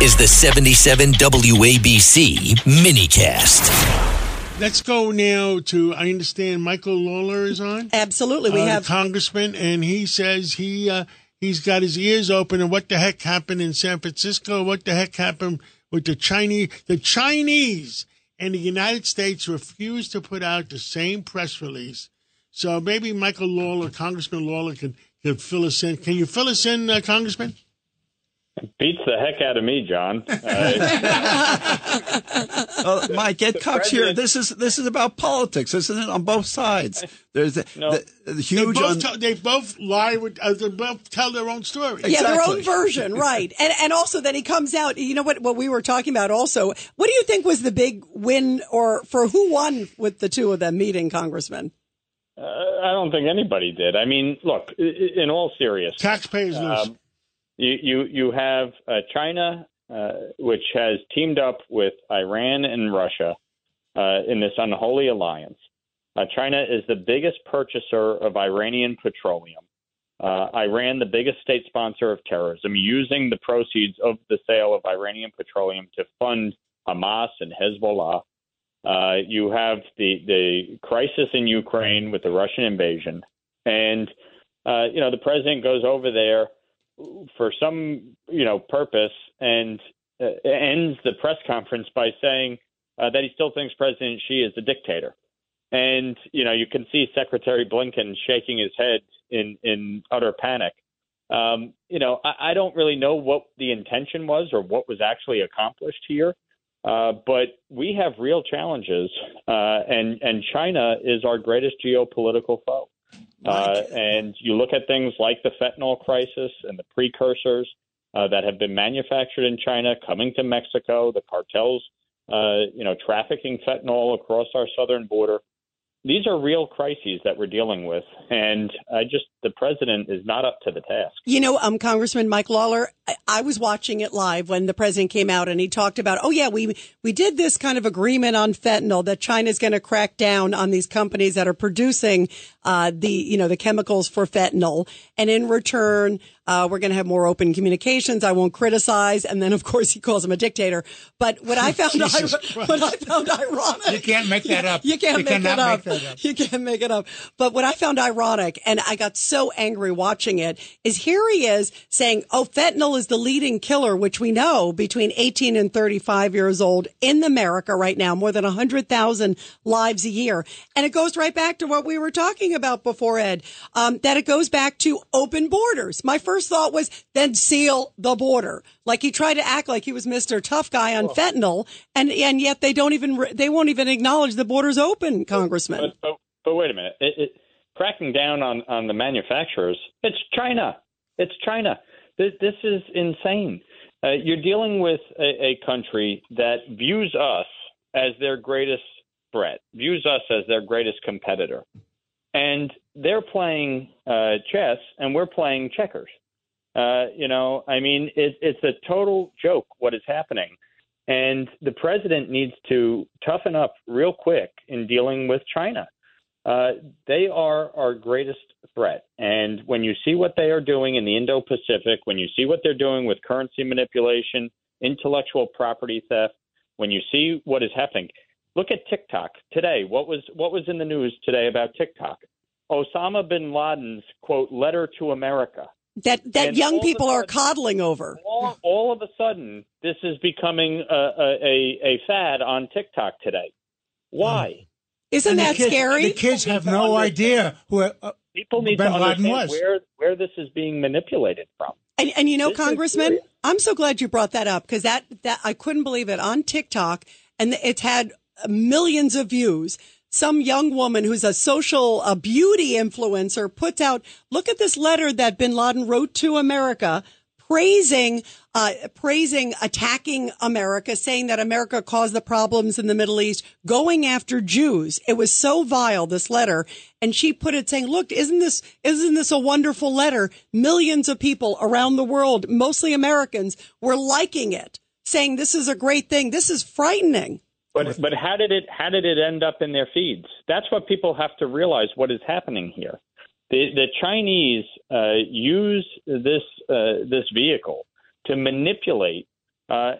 is the 77 WABC minicast. Let's go now to. I understand Michael Lawler is on. Absolutely, we uh, have congressman, and he says he uh, he's got his ears open. And what the heck happened in San Francisco? What the heck happened with the Chinese? The Chinese and the United States refused to put out the same press release. So maybe Michael Lawler, Congressman Lawler, can can fill us in. Can you fill us in, uh, Congressman? Beats the heck out of me, John. Uh, Uh, Mike, get Cox here. This is this is about politics, isn't it? On both sides, there's the, No. the, the They huge. both, un- tell, they both lie. With, uh, they both tell their own story. Yeah, their own version, right? And and also then he comes out. You know what? What we were talking about. Also, what do you think was the big win, or for who won with the two of them meeting, Congressman? uh, I don't think anybody did. I mean, look, i- i- in all seriousness, Taxpayers lose. You, you you have uh, China, uh, which has teamed up with Iran and Russia uh, in this unholy alliance. Uh, China is the biggest purchaser of Iranian petroleum. Uh, Iran, the biggest state sponsor of terrorism, using the proceeds of the sale of Iranian petroleum to fund Hamas and Hezbollah. Uh, you have the the crisis in Ukraine with the Russian invasion, and uh, you know the president goes over there for some you know purpose and uh, ends the press conference by saying uh, that he still thinks President Xi is a dictator. And you know you can see Secretary Blinken shaking his head in in utter panic. Um, you know I, I don't really know what the intention was or what was actually accomplished here. Uh, but we have real challenges, uh, and and China is our greatest geopolitical foe. Uh, and you look at things like the fentanyl crisis and the precursors uh, that have been manufactured in China coming to Mexico, the cartels, uh, you know, trafficking fentanyl across our southern border. These are real crises that we're dealing with, and I just the president is not up to the task. You know, um, Congressman Mike Lawler, I, I was watching it live when the president came out and he talked about, oh yeah, we we did this kind of agreement on fentanyl that China's going to crack down on these companies that are producing uh, the you know the chemicals for fentanyl, and in return, uh, we're going to have more open communications. I won't criticize, and then of course he calls him a dictator. But what I found what I found ironic, You can't make that up. You can't You make cannot it up. make that up. You can't make it up. But what I found ironic, and I got so angry watching it, is here he is saying, oh, fentanyl is the leading killer, which we know between 18 and 35 years old in America right now, more than 100,000 lives a year. And it goes right back to what we were talking about before, Ed, um, that it goes back to open borders. My first thought was then seal the border. Like he tried to act like he was Mr. Tough Guy on fentanyl, and, and yet they don't even, they won't even acknowledge the border's open, Congressman. But, but, but wait a minute. It, it, cracking down on, on the manufacturers, it's China. It's China. This, this is insane. Uh, you're dealing with a, a country that views us as their greatest threat, views us as their greatest competitor. And they're playing uh, chess and we're playing checkers. Uh, you know, I mean, it, it's a total joke what is happening. And the president needs to toughen up real quick in dealing with China. Uh, they are our greatest threat. And when you see what they are doing in the Indo Pacific, when you see what they're doing with currency manipulation, intellectual property theft, when you see what is happening, look at TikTok today. What was what was in the news today about TikTok? Osama bin Laden's quote letter to America. That that And young all of people are sudden- coddling over. All, all of a sudden, this is becoming a, a, a, a fad on TikTok today. Why? Isn't And the that kids- scary? The kids have no idea who. Uh, People need bin to Laden understand was. where where this is being manipulated from. And, and you know, This Congressman. I'm so glad you brought that up because that, that I couldn't believe it on TikTok and it's had millions of views. Some young woman who's a social, a beauty influencer puts out, look at this letter that bin Laden wrote to America praising, uh, praising attacking America, saying that America caused the problems in the Middle East, going after Jews. It was so vile, this letter. And she put it saying, look, isn't this, isn't this a wonderful letter? Millions of people around the world, mostly Americans, were liking it, saying this is a great thing. This is frightening. But but how did it how did it end up in their feeds? That's what people have to realize. What is happening here? The the Chinese uh, use this uh, this vehicle to manipulate uh,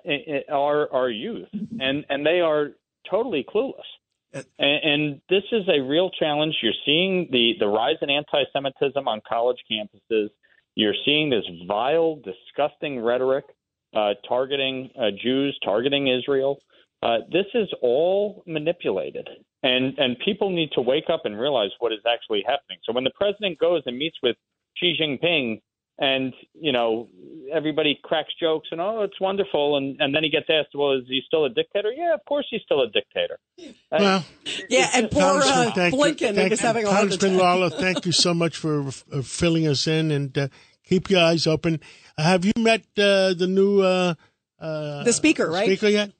our our youth, and and they are totally clueless. Uh, And, and this is a real challenge. You're seeing the the rise in anti-Semitism on college campuses. You're seeing this vile, disgusting rhetoric uh, targeting uh, Jews, targeting Israel. Uh, this is all manipulated, and and people need to wake up and realize what is actually happening. So when the president goes and meets with Xi Jinping, and you know everybody cracks jokes and oh it's wonderful, and and then he gets asked, well, is he still a dictator? Yeah, of course he's still a dictator. Uh, Well, Yeah, and poor Congressman, uh, thank you. Blinken Thank is having a heart Congressman attack. Lawler, thank you so much for uh, filling us in and uh, keep your eyes open. have you met uh, the new uh, uh, The speaker, right? Speaker yet?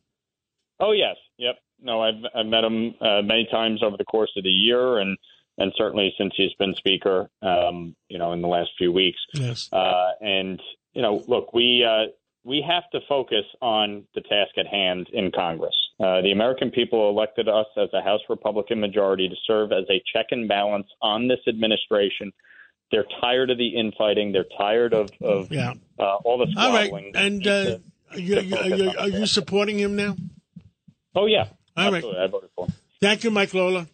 Oh yes, yep. No, I've I've met him uh, many times over the course of the year, and and certainly since he's been speaker, um, you know, in the last few weeks. Yes. Uh, and you know, look, we uh, we have to focus on the task at hand in Congress. Uh, the American people elected us as a House Republican majority to serve as a check and balance on this administration. They're tired of the infighting. They're tired of, of Yeah. uh, all the squabbling. All right. And uh, need you, are you, are you, are you supporting him now? Oh yeah, All right. absolutely. I voted for him. Thank you, Mike Lawler.